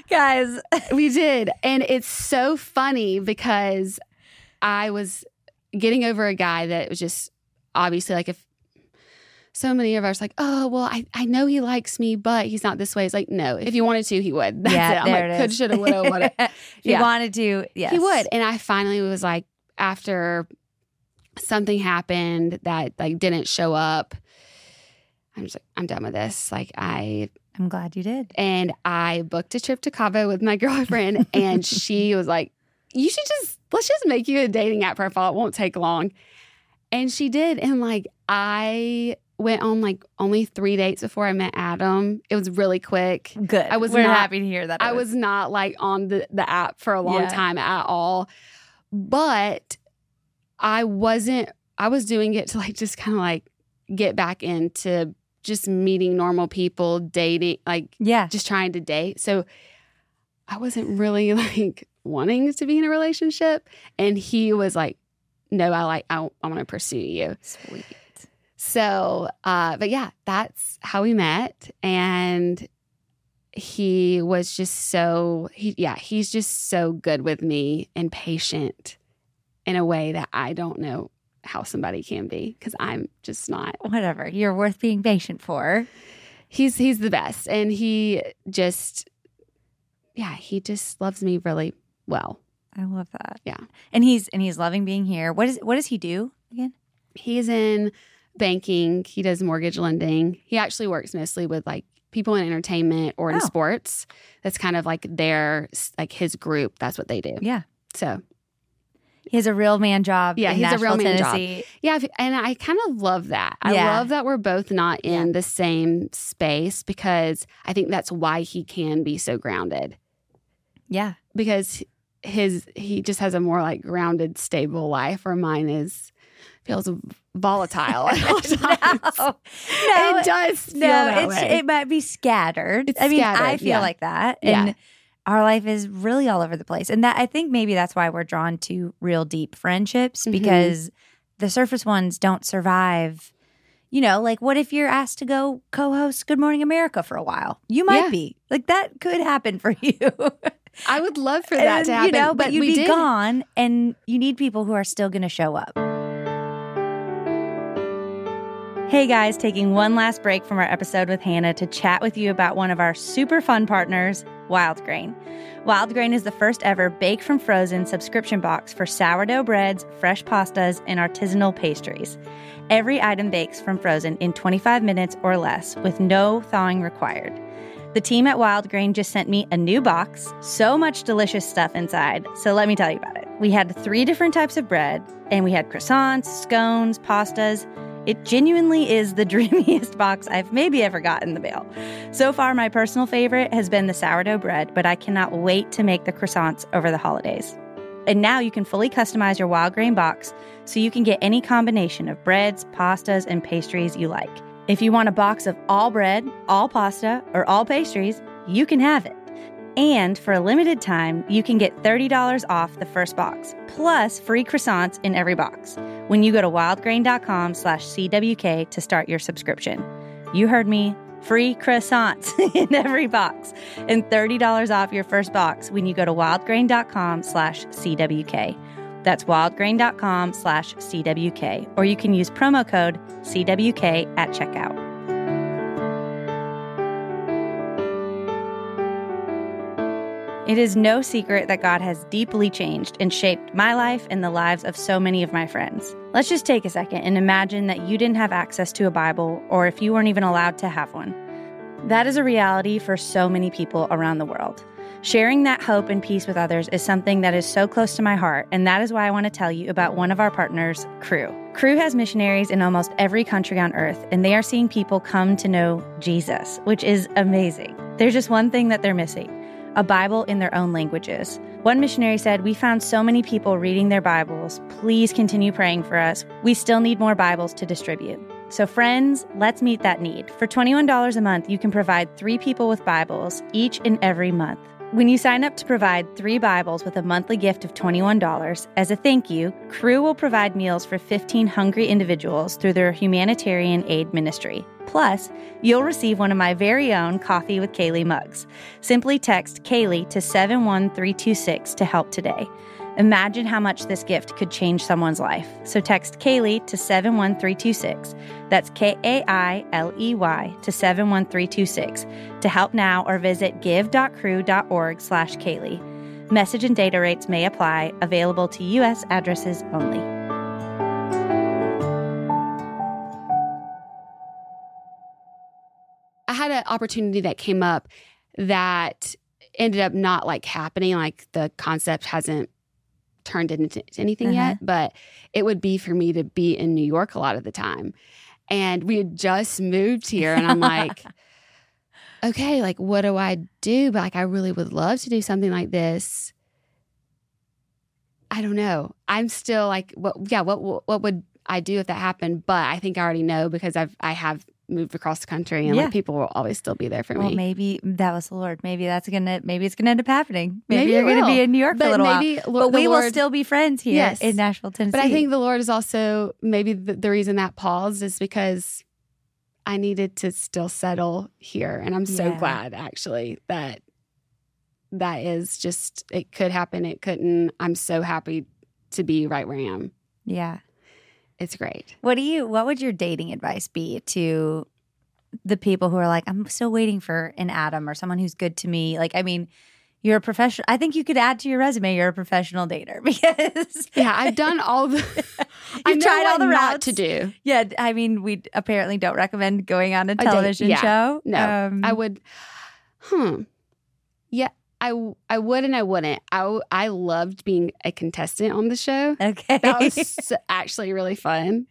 Guys. We did. And it's so funny because I was getting over a guy that was just obviously like if so many of us like, oh well, I, I know he likes me, but he's not this way. It's like, no, if you wanted to, he would. That's yeah, it. I'm there like, it could, shoulda, woulda, woulda. if you Yeah. wanted to, yes, He would. And I finally was like, after something happened that like didn't show up, I'm just like, I'm done with this. Like I I'm glad you did. and I booked a trip to Cabo with my girlfriend, and she was like, "You should just let's just make you a dating app profile. It won't take long." And she did, and like I went on like only three dates before I met Adam. It was really quick. Good. I was We're not- happy to hear that. it I was not like on the, the app for a long Yeah. time at all. But I wasn't, I was doing it to like just kind of like get back into just meeting normal people, dating, like Yeah. just trying to date. So I wasn't really like wanting to be in a relationship. And he was like, no, I like, I, I want to pursue you. Sweet. So, uh, but yeah, that's how we met. And he was just so, he, yeah, he's just so good with me and patient in a way that I don't know how somebody can be because I'm just not. Whatever. You're worth being patient for. He's, he's the best. And he just, yeah, he just loves me really well. I love that. Yeah. And he's and he's loving being here. What is what does he do again? He's in banking. He does mortgage lending. He actually works mostly with like people in entertainment or in Oh. sports. That's kind of like their like his group. That's what they do. Yeah. So He has a real man job. Yeah, he's a real Nashville, man job. Yeah, and I kind of love that. I Yeah. love that we're both not in the same space because I think that's why he can be so grounded. Yeah. Because his he just has a more like grounded, stable life, where mine is feels volatile at all times. no, it does feel no, that it's way. it might be scattered. It's I mean, I feel yeah. like that, Yeah. and our life is really all over the place. And that I think maybe that's why we're drawn to real deep friendships Mhm. because the surface ones don't survive. You know, like what if you're asked to go co-host Good Morning America for a while? You might Yeah. be like that could happen for you. I would love for that And, to happen, You know, but, but you'd be did. gone, and you need people who are still going to show up. Hey guys, taking one last break from our episode with Hannah to chat with you about one of our super fun partners, Wildgrain. Wild Grain is the first ever bake from frozen subscription box for sourdough breads, fresh pastas, and artisanal pastries. Every item bakes from frozen in 25 minutes or less with no thawing required. The team at Wildgrain just sent me a new box, so much delicious stuff inside. So let me tell you about it. We had three different types of bread, and we had croissants, scones, pastas. It genuinely is the dreamiest box I've maybe ever gotten in the mail. So far, my personal favorite has been the sourdough bread, but I cannot wait to make the croissants over the holidays. And now you can fully customize your Wildgrain box so you can get any combination of breads, pastas, and pastries you like. If you want a box of all bread, all pasta, or all pastries, you can have it. And for a limited time, you can get $30 off the first box, plus free croissants in every box when you go to wildgrain.com slash CWK to start your subscription. You heard me, free croissants in every box and $30 off your first box when you go to wildgrain.com slash CWK. That's wildgrain.com slash CWK, or you can use promo code CWK at checkout. It is no secret that God has deeply changed and shaped my life and the lives of so many of my friends. Let's just take a second and imagine that you didn't have access to a Bible or if you weren't even allowed to have one. That is a reality for so many people around the world. Sharing that hope and peace with others is something that is so close to my heart, and that is why I want to tell you about one of our partners, Cru. Cru has missionaries in almost every country on earth, and they are seeing people come to know Jesus, which is amazing. There's just one thing that they're missing a Bible in their own languages. One missionary said, We found so many people reading their Bibles. Please continue praying for us. We still need more Bibles to distribute. So, friends, let's meet that need. For $21 a month, you can provide three people with Bibles each and every month. When you sign up to provide three Bibles with a monthly gift of $21, as a thank you, Cru will provide meals for 15 hungry individuals through their humanitarian aid ministry. Plus, you'll receive one of my very own Coffee with Kailey mugs. Simply text Kailey to 71326 to help today. Imagine how much this gift could change someone's life. So text Kailey to 71326. That's K A I L E Y to 71326 to help now or visit give.cru.org slash Kailey. Message and data rates may apply, available to U.S. addresses only. I had an opportunity that came up that ended up not like happening. Like the concept hasn't turned into anything Uh-huh. yet, but it would be for me to be in New York a lot of the time. And we had just moved here. And I'm like, okay, like, what do I do? But like, I really would love to do something like this. I don't know. I'm still like, what, yeah, what, what, what would I do if that happened? But I think I already know because I've, I have moved across the country and Yeah. like people will always still be there for Well, me. maybe that was the Lord. Maybe that's gonna. Maybe it's gonna end up happening. Maybe, Maybe you're gonna be in New York for a but little while. maybe But we will still be friends here Yes. in Nashville, Tennessee. But I think the Lord is also maybe the, the reason that paused is because I needed to still settle here. And I'm so Yeah. glad actually that that is just, it could happen, it couldn't. I'm so happy to be right where I am. yeah. It's great. What do you? What would your dating advice be to the people who are like, I'm still waiting for an Adam or someone who's good to me? Like, I mean, you're a professional. I think you could add to your resume. You're a professional dater because Yeah, I've done all the, I You've know tried all the not routes. to do. Yeah, I mean, we apparently don't recommend going on a television yeah. show. No, Um, I would, hmm. Yeah, I, I would and I wouldn't. I I loved being a contestant on the show. Okay. That was actually really fun.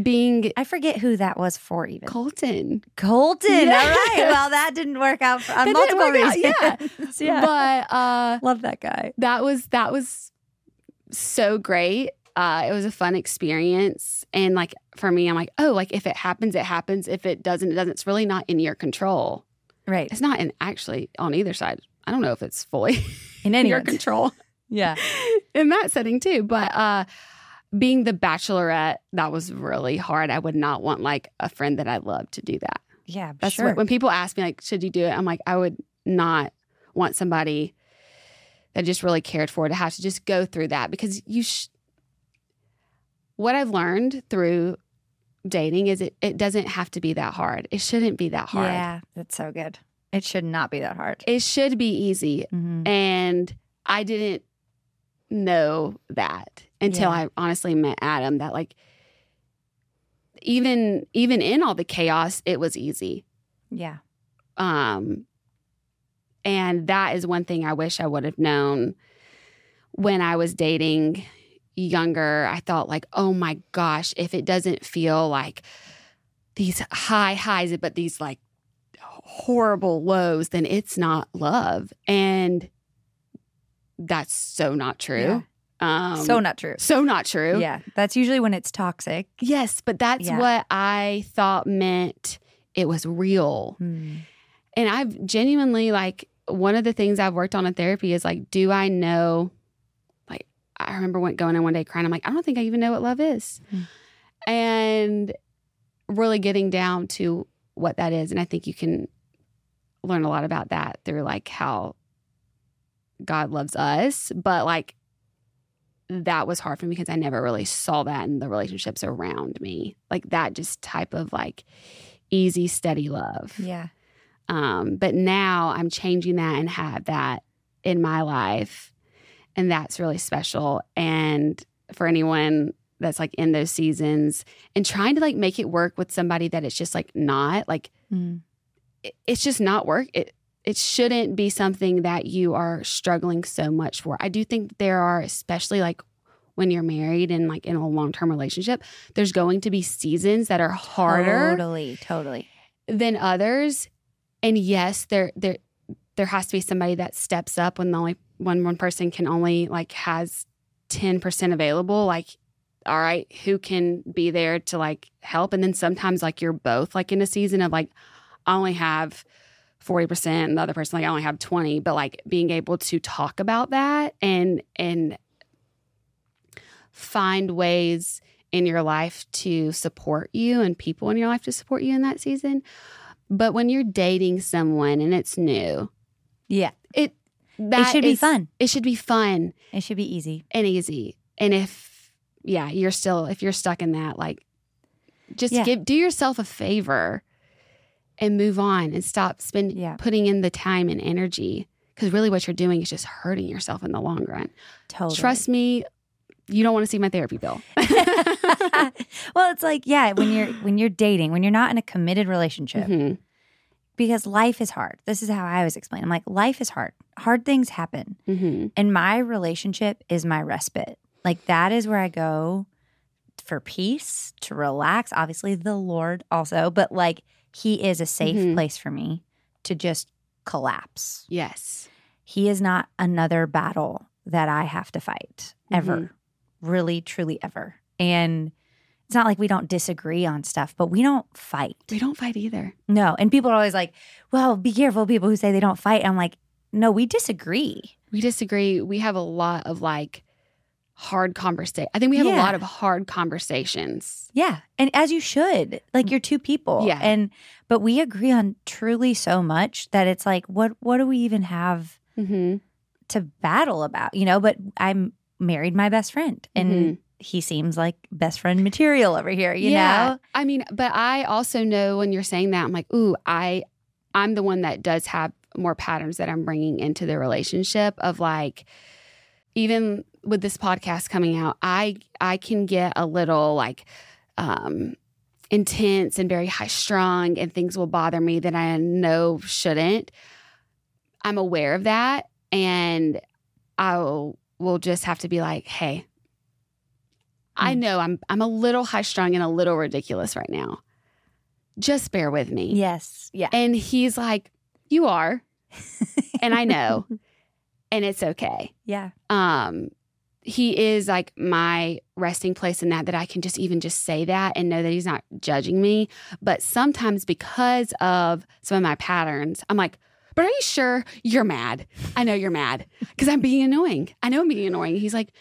Being I forget who that was for. Even Colton. Colton. All right. Well, that didn't work out for, on multiple work out, reasons. yeah. But uh Love that guy. that was that was so great. Uh it was a fun experience. And like for me, I'm like, oh, like if it happens, it happens. If it doesn't, it doesn't. It's really not in your control. Right. It's not in actually on either side. I don't know if it's fully In any your control Yeah. in that setting too. But uh being the bachelorette, that was really hard. I would not want like a friend that I love to do that. Yeah. That's sure. what when people ask me like, should you do it? I'm like, I would not want somebody that just really cared for to have to just go through that because you. Sh- what I've learned through dating is it it doesn't have to be that hard. It shouldn't be that hard. Yeah. That's so good. It should not be that hard. It should be easy, Mhm. and I didn't know that until Yeah. I honestly met Adam. That like. Even even in all the chaos, it was easy. Yeah. Um, and that is one thing I wish I would have known when I was dating younger. I thought, like, oh my gosh, if it doesn't feel like these high highs, but these like horrible lows, then it's not love. And that's so not true. Um, so not true. so not true. Yeah. That's usually when it's toxic. Yes, but that's Yeah. what I thought meant it was real. Hmm. And I've genuinely like one of the things I've worked on in therapy is like, do I know? Like, I remember went going in one day crying. I'm like, I don't think I even know what love is, Hmm. and really getting down to what that is. And I think you can learn a lot about that through like how God loves us, but like that was hard for me because I never really saw that in the relationships around me, like that just type of like easy, steady love. Yeah. Um, but now I'm changing that and have that in my life. And that's really special. And for anyone that's like in those seasons and trying to like make it work with somebody that it's just like not like Mm. It- it's just not work. It it shouldn't be something that you are struggling so much for. I do think there are, especially like when you're married and like in a long term relationship, there's going to be seasons that are harder Totally. Totally. than others. And yes, there there there has to be somebody that steps up when the only when one person can only like has 10% available. Like, all right, who can be there to like help? And then sometimes like you're both like in a season of like, I only have 40% and the other person like I only have 20, but like being able to talk about that and and find ways in your life to support you and people in your life to support you in that season. But when you're dating someone and it's new, Yeah. it that it should be fun. It should be fun It should be easy. and easy. And if yeah, you're still if you're stuck in that, like just Yeah. give do yourself a favor and move on and stop spending Yeah. putting in the time and energy. Because really what you're doing is just hurting yourself in the long run. Totally. Trust me, you don't want to see my therapy bill. well, it's like yeah, when you're when you're dating, when you're not in a committed relationship, Mhm. because life is hard. This is how I always explain. I'm like, life is hard. Hard things happen, Mhm. and my relationship is my respite. Like that is where I go for peace, to relax. Obviously, the Lord also, but like He is a safe Mhm. place for me to just collapse. Yes. He is not another battle that I have to fight ever, Mhm. really, truly ever. And it's not like we don't disagree on stuff, but we don't fight. We don't fight either. No. And people are always like, well, be careful, people who say they don't fight. I'm like, no, we disagree. We disagree. We have a lot of like hard conversation. I think we have Yeah. a lot of hard conversations. Yeah. And as you should, like you're two people. Yeah. And, but we agree on truly so much that it's like, what, what do we even have Mm-hmm. to battle about, you know? But I'm married my best friend and Mhm. he seems like best friend material over here, you know? I mean, but I also know when you're saying that, I'm like, ooh, I, I'm the one that does have more patterns that I'm bringing into the relationship of like, even with this podcast coming out, I, I can get a little like, um, intense and very high strung and things will bother me that I know shouldn't. I'm aware of that and I will, will just have to be like, hey, I Mm. know I'm I'm a little high strung and a little ridiculous right now. Just bear with me. Yes. Yeah. And he's like, You are. and I know. And it's okay. Yeah. Um, he is like my resting place in that that I can just even just say that and know that he's not judging me. But sometimes because of some of my patterns, I'm like, but are you sure you're mad? I know you're mad because I'm being annoying. I know I'm being annoying. He's like,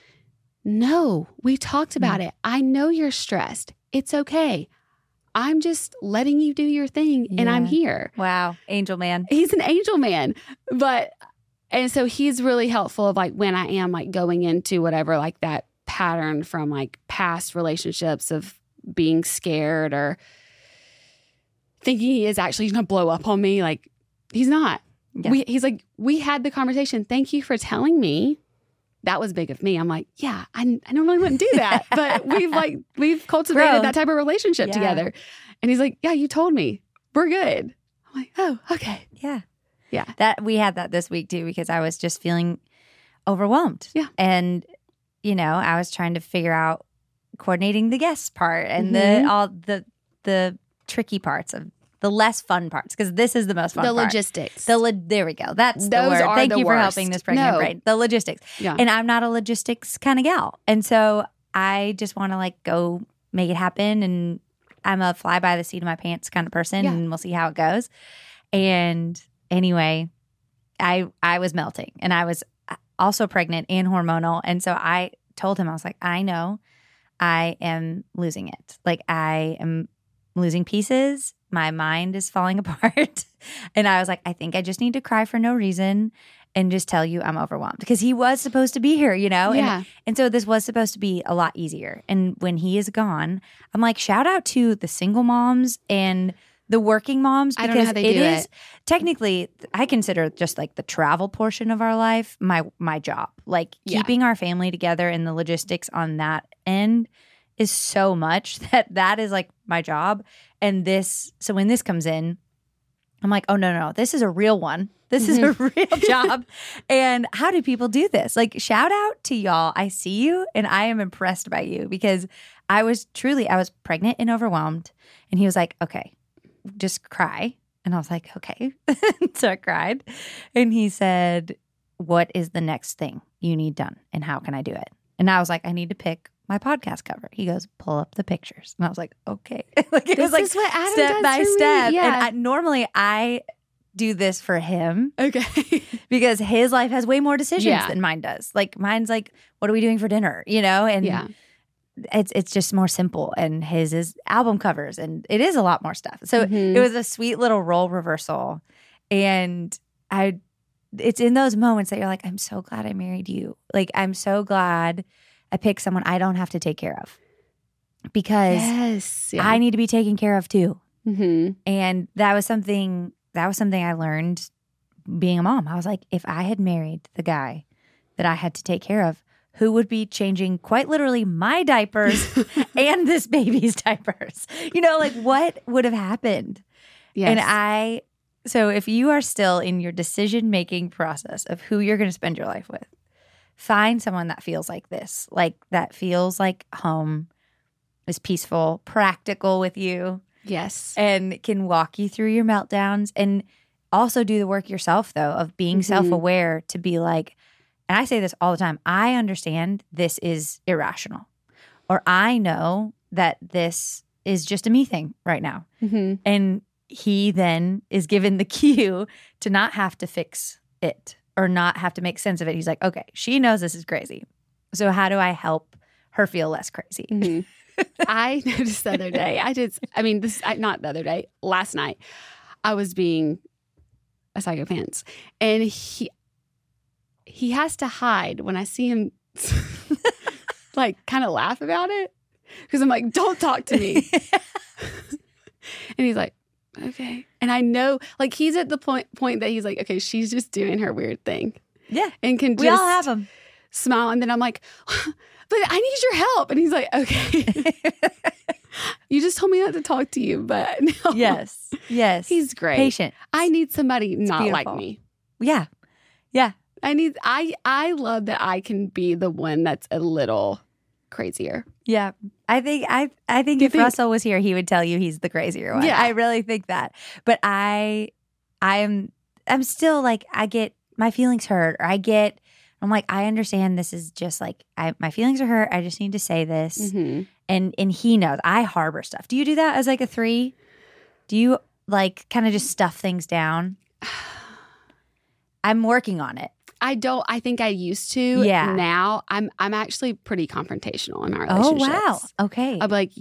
no, we talked about mm. it. I know you're stressed. It's okay. I'm just letting you do your thing and I'm here Wow. Angel man. he's an angel man but and so he's really helpful of like when i am like going into whatever like that pattern from like past relationships of being scared or thinking he is actually going to blow up on me like he's not. Yeah. we, he's like we had the conversation thank you for telling me that was big of me. I'm like yeah i, I normally wouldn't do that but we've like we've cultivated that type of relationship Yeah. together. And he's like yeah you told me. We're good. I'm like oh okay. Yeah. Yeah. That we had that this week too because I was just feeling overwhelmed. Yeah. And you know, I was trying to figure out coordinating the guests part and Mhm. the all the the tricky parts of the less fun parts because this is the most fun the part. logistics. The lo- there we go. That's the Those word. are Thank the you for helping this pregnant No. brain. The logistics. yeah. And I'm not a logistics kind of gal. And so I just want to like go make it happen. And I'm a fly by the seat of my pants kind of person. Yeah. And we'll see how it goes. And anyway, I I was melting and I was also pregnant and hormonal. And so I told him, I was like, I know I am losing it. Like I am losing pieces. My mind is falling apart. and I was like, I think I just need to cry for no reason and just tell you I'm overwhelmed because he was supposed to be here, you know? And, yeah. and so this was supposed to be a lot easier. And when he is gone, I'm like, shout out to the single moms and the working moms I because don't know how they it do is it. technically I consider just like the travel portion of our life my my job. Like Yeah. keeping our family together and the logistics on that end is so much that that is like my job. And this, so when this comes in, I'm like, oh no, no, no, this is a real one. This is a mm-hmm. real job. And how do people do this? Like, shout out to y'all. I see you and I am impressed by you because I was truly, I was pregnant and overwhelmed. And he was like, okay, just cry. And I was like, okay. so I cried. And he said, what is the next thing you need done and how can I do it? And I was like, I need to pick my podcast cover. He goes, pull up the pictures. And I was like, okay. like it This was like is what Adam step by step. Yeah. And I, normally I do this for him okay. because his life has way more decisions Yeah. than mine does. Like mine's like, what are we doing for dinner? You know? And yeah. It's it's just more simple. And his is album covers and it is a lot more stuff. So Mhm. it was a sweet little role reversal. And I it's in those moments that you're like, I'm so glad I married you. Like I'm so glad I picked someone I don't have to take care of. Because Yes. Yeah. I need to be taken care of too. hmm And that was something that was something I learned being a mom. I was like, if I had married the guy that I had to take care of, who would be changing quite literally my diapers and this baby's diapers? You know, like what would have happened? Yes. And I so if you are still in your decision making process of who you're going to spend your life with, find someone that feels like this, like that feels like home is peaceful, practical with you, Yes. and can walk you through your meltdowns and also do the work yourself though of being Mhm. self-aware to be like and I say this all the time, I understand this is irrational. Or I know that this is just a me thing right now. hmm And he then is given the cue to not have to fix it or not have to make sense of it. He's like, okay, she knows this is crazy. So how do I help her feel less crazy? hmm I noticed the other day. I did. I mean, this I, not the other day. Last night, I was being a psychopath, and he he has to hide when I see him, like, kind of laugh about it because I'm like, "Don't talk to me," and he's like, "Okay," and I know, like, he's at the point point that he's like, "Okay, she's just doing her weird thing," yeah. and can We all have them. smile, and then I'm like, "But I need your help," and he's like, "Okay." You just told me not to talk to you, but no. yes. Yes. He's great. patient. I need somebody not like me. Yeah. Yeah. I need I I love that I can be the one that's a little crazier. Yeah. I think I I think You if think- Russell was here, he would tell you he's the crazier one. Yeah. I really think that. But I I'm I'm still like I get my feelings hurt or I get I'm like I understand this is just like I my feelings are hurt. I just need to say this. Mhm. And and he knows I harbor stuff. Do you do that as like a 3? Do you like kind of just stuff things down? I'm working on it. I don't I think I used to. Yeah. Now I'm I'm actually pretty confrontational in my relationships. Oh wow. Okay. I'm like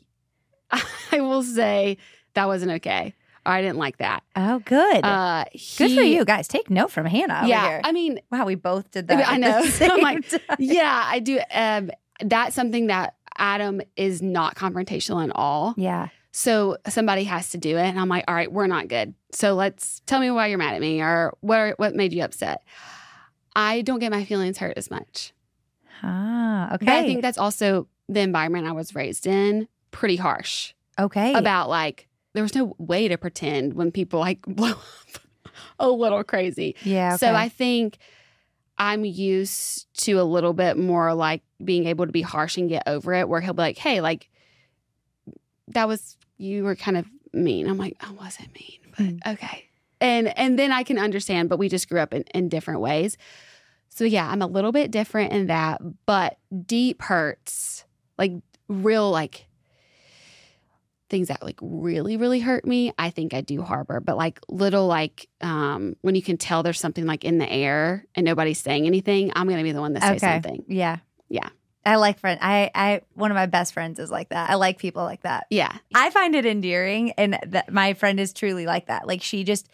I will say that wasn't okay. I didn't like that. oh good. Uh good for you guys. Take note from Hannah. over Yeah. I mean, Wow, we both did that. I know. I'm like, time. yeah, I do. Um, that's something that Adam is not confrontational at all. yeah. So somebody has to do it, and I'm like, all right, we're not good. So let's tell me why you're mad at me, or what what made you upset. I don't get my feelings hurt as much. Ah, okay. But I think that's also the environment I was raised in. Pretty harsh okay. about like there was no way to pretend when people like blow up a little crazy. yeah. So. I think I'm used to a little bit more like being able to be harsh and get over it, where he'll be like, hey, like, that was, you were kind of mean. I'm like, I wasn't mean, but Mm. okay. And and then I can understand, but we just grew up in, in different ways. So yeah, I'm a little bit different in that, but deep hurts, like real like things that like really really hurt me i think i do harbor but like little like um when you can tell there's something like in the air and nobody's saying anything i'm gonna be the one that says Okay. something yeah. Yeah. I like friend. I I one of my best friends is like that. I like people like that. yeah I find it endearing, and that my friend is truly like that. Like she just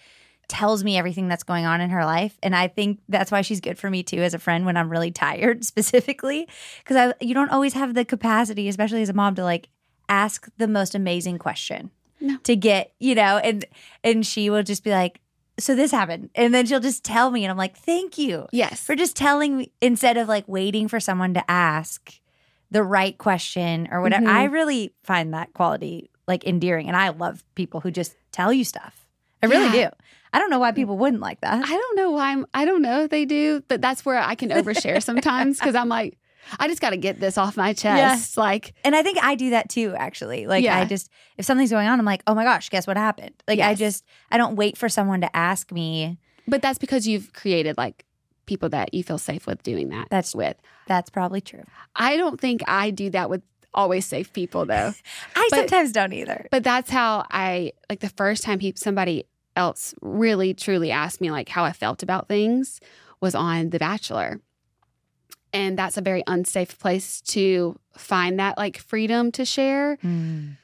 tells me everything that's going on in her life, and I think that's why she's good for me too as a friend when I'm really tired, specifically because I you don't always have the capacity, especially as a mom, to like ask the most amazing question No. to get you know, and and she will just be like, so this happened, and then she'll just tell me, and I'm like, thank you yes for just telling me instead of like waiting for someone to ask the right question or whatever. Mhm. I really find that quality like endearing, and I love people who just tell you stuff. I really Yeah. do. I don't know why people wouldn't like that. i don't know why i'm i don't know if they do but that's where i can overshare sometimes because i'm like i just got to get this off my chest like And I think I do that too, actually. Like Yeah. I just if something's going on, I'm like, oh my gosh, guess what happened? Like I just I don't wait for someone to ask me. but that's because you've created like people that you feel safe with doing that That's- with That's probably true. i don't think i do that with always safe people though I But- sometimes don't either. But that's how I like the first time he, somebody else really truly asked me like how I felt about things was on The Bachelor. And that's a very unsafe place to find that like freedom to share. Mm.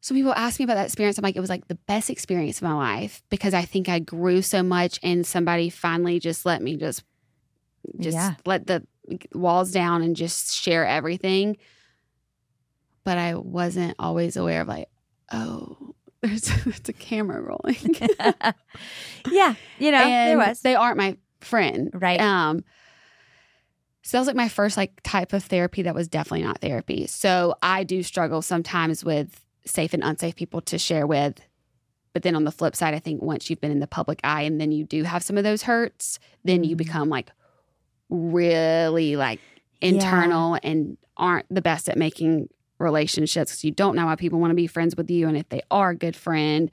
So people ask me about that experience. I'm like, it was like the best experience of my life because I think I grew so much and somebody finally just let me just just Yeah. let the walls down and just share everything. But I wasn't always aware of like, oh, there's, there's a camera rolling. yeah, you know, there was. They aren't my friend. Right. Um so that was like my first like type of therapy that was definitely not therapy. So I do struggle sometimes with safe and unsafe people to share with. But then on the flip side, I think once you've been in the public eye and then you do have some of those hurts, then you Mhm. become like really like internal and aren't the best at making relationships because you don't know why people want to be friends with you and if they are a good friend.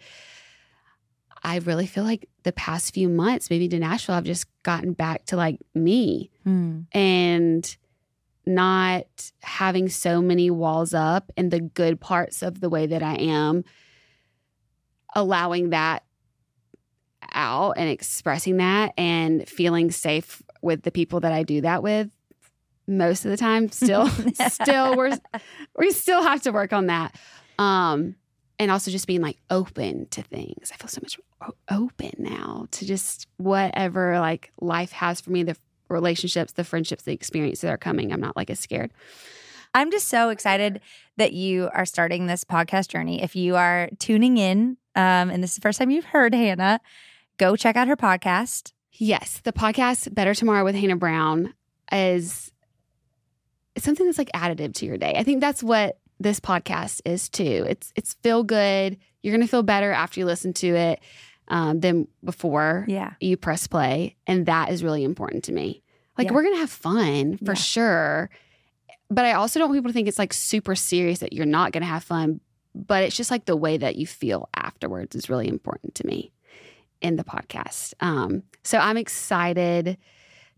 I really feel like the past few months, maybe to Nashville, I've just gotten back to like me Hmm. and not having so many walls up and the good parts of the way that I am, allowing that out and expressing that and feeling safe with the people that I do that with most of the time still still we're we still have to work on that um and also just being like open to things i feel so much open now to just whatever like life has for me the relationships the friendships the experiences that are coming i'm not like as scared I'm just so excited that you are starting this podcast journey. If you are tuning in, um, and this is the first time you've heard Hannah, go check out her podcast. yes the podcast better tomorrow with hannah brown is something that's like additive to your day i think that's what this podcast is too it's it's feel good you're gonna feel better after you listen to it um, than before Yeah. you press play and that is really important to me like Yeah. we're gonna have fun for Yeah. sure but i also don't want people to think it's like super serious that you're not gonna have fun but it's just like the way that you feel afterwards is really important to me in the podcast um, so i'm excited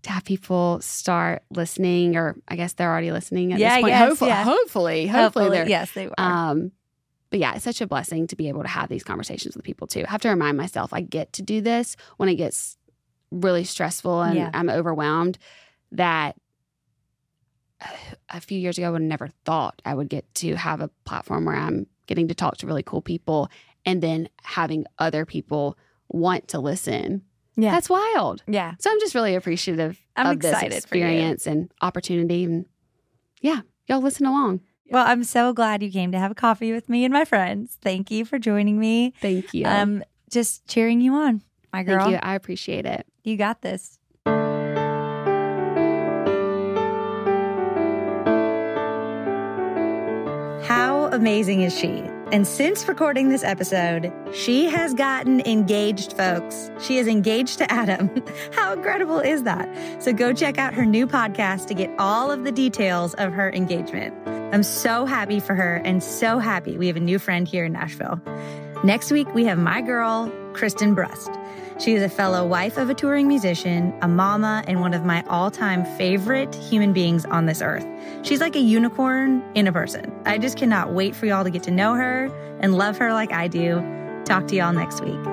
to have people start listening or i guess they're already listening at Yeah, this point yes, hopefully, yeah. hopefully hopefully they're yes, they are. um, but yeah, it's such a blessing to be able to have these conversations with people too. I have to remind myself I get to do this when it gets really stressful and Yeah. I'm overwhelmed. That a few years ago, I would have never thought I would get to have a platform where I'm getting to talk to really cool people and then having other people want to listen. Yeah. That's wild. yeah. So I'm just really appreciative I'm of this excited for you. experience and opportunity. And yeah, y'all listen along. Well, I'm so glad you came to have a coffee with me and my friends. Thank you for joining me. Thank you. Um, just cheering you on, my girl. Thank you. I appreciate it. You got this. How amazing is she? And since recording this episode, she has gotten engaged, folks. She is engaged to Adam. How incredible is that? So go check out her new podcast to get all of the details of her engagement. I'm so happy for her and so happy we have a new friend here in Nashville. Next week, we have my girl, Kristen Brust. She is a fellow wife of a touring musician, a mama, and one of my all time favorite human beings on this earth. She's like a unicorn in a person. I just cannot wait for y'all to get to know her and love her like I do. Talk to y'all next week.